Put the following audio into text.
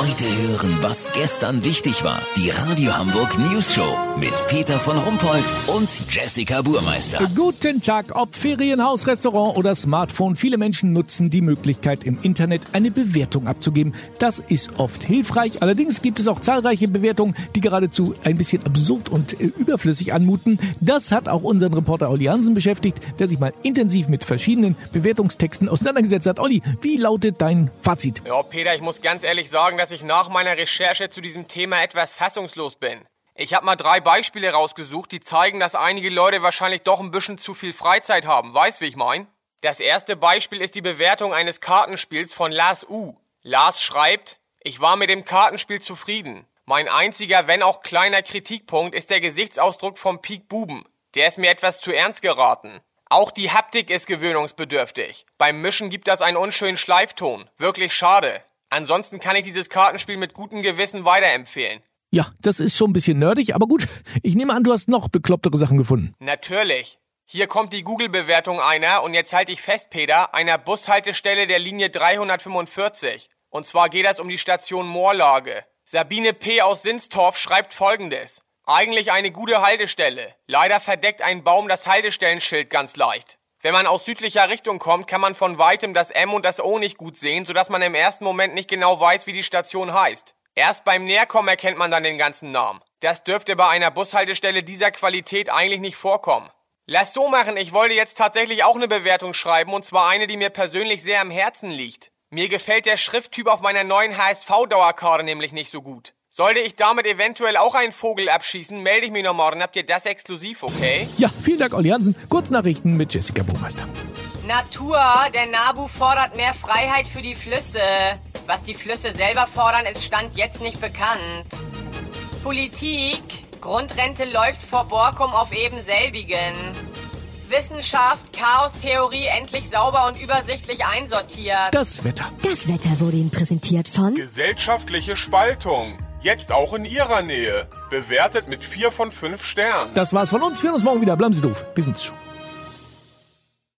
Heute hören, was gestern wichtig war. Die Radio Hamburg News Show mit Peter von Rumpold und Jessica Burmeister. Guten Tag, ob Ferienhaus, Restaurant oder Smartphone. Viele Menschen nutzen die Möglichkeit, im Internet eine Bewertung abzugeben. Das ist oft hilfreich. Allerdings gibt es auch zahlreiche Bewertungen, die geradezu ein bisschen absurd und äh, überflüssig anmuten. Das hat auch unseren Reporter Olli Hansen beschäftigt, der sich mal intensiv mit verschiedenen Bewertungstexten auseinandergesetzt hat. Olli, wie lautet dein Fazit? Ja, Peter, ich muss ganz ehrlich sagen, dass ich nach meiner Recherche zu diesem Thema etwas fassungslos bin. Ich habe mal drei Beispiele rausgesucht, die zeigen, dass einige Leute wahrscheinlich doch ein bisschen zu viel Freizeit haben. Weißt, wie ich mein? Das erste Beispiel ist die Bewertung eines Kartenspiels von Lars U. Lars schreibt, ich war mit dem Kartenspiel zufrieden. Mein einziger, wenn auch kleiner Kritikpunkt ist der Gesichtsausdruck vom Peak Buben. Der ist mir etwas zu ernst geraten. Auch die Haptik ist gewöhnungsbedürftig. Beim Mischen gibt das einen unschönen Schleifton. Wirklich schade. Ansonsten kann ich dieses Kartenspiel mit gutem Gewissen weiterempfehlen. Ja, das ist schon ein bisschen nerdig, aber gut. Ich nehme an, du hast noch beklopptere Sachen gefunden. Natürlich. Hier kommt die Google-Bewertung einer, und jetzt halte ich fest, Peter, einer Bushaltestelle der Linie 345. Und zwar geht es um die Station Moorlage. Sabine P. aus Sinstorf schreibt folgendes. Eigentlich eine gute Haltestelle. Leider verdeckt ein Baum das Haltestellenschild ganz leicht. Wenn man aus südlicher Richtung kommt, kann man von weitem das M und das O nicht gut sehen, sodass man im ersten Moment nicht genau weiß, wie die Station heißt. Erst beim Näherkommen erkennt man dann den ganzen Namen. Das dürfte bei einer Bushaltestelle dieser Qualität eigentlich nicht vorkommen. Lass so machen, ich wollte jetzt tatsächlich auch eine Bewertung schreiben, und zwar eine, die mir persönlich sehr am Herzen liegt. Mir gefällt der Schrifttyp auf meiner neuen HSV-Dauerkarte nämlich nicht so gut. Sollte ich damit eventuell auch einen Vogel abschießen, melde ich mich noch morgen. Habt ihr das exklusiv, okay? Ja, vielen Dank, Olli Hansen. Kurznachrichten mit Jessica Burmeister. Natur, der NABU fordert mehr Freiheit für die Flüsse. Was die Flüsse selber fordern, ist Stand jetzt nicht bekannt. Politik, Grundrente läuft vor Borkum auf eben selbigen. Wissenschaft, Chaostheorie endlich sauber und übersichtlich einsortiert. Das Wetter. Das Wetter wurde Ihnen präsentiert von Gesellschaftliche Spaltung. Jetzt auch in Ihrer Nähe. Bewertet mit 4 von 5 Sternen. Das war's von uns. Wir hören uns morgen wieder. Bleiben Sie doof. Wir sind's schon.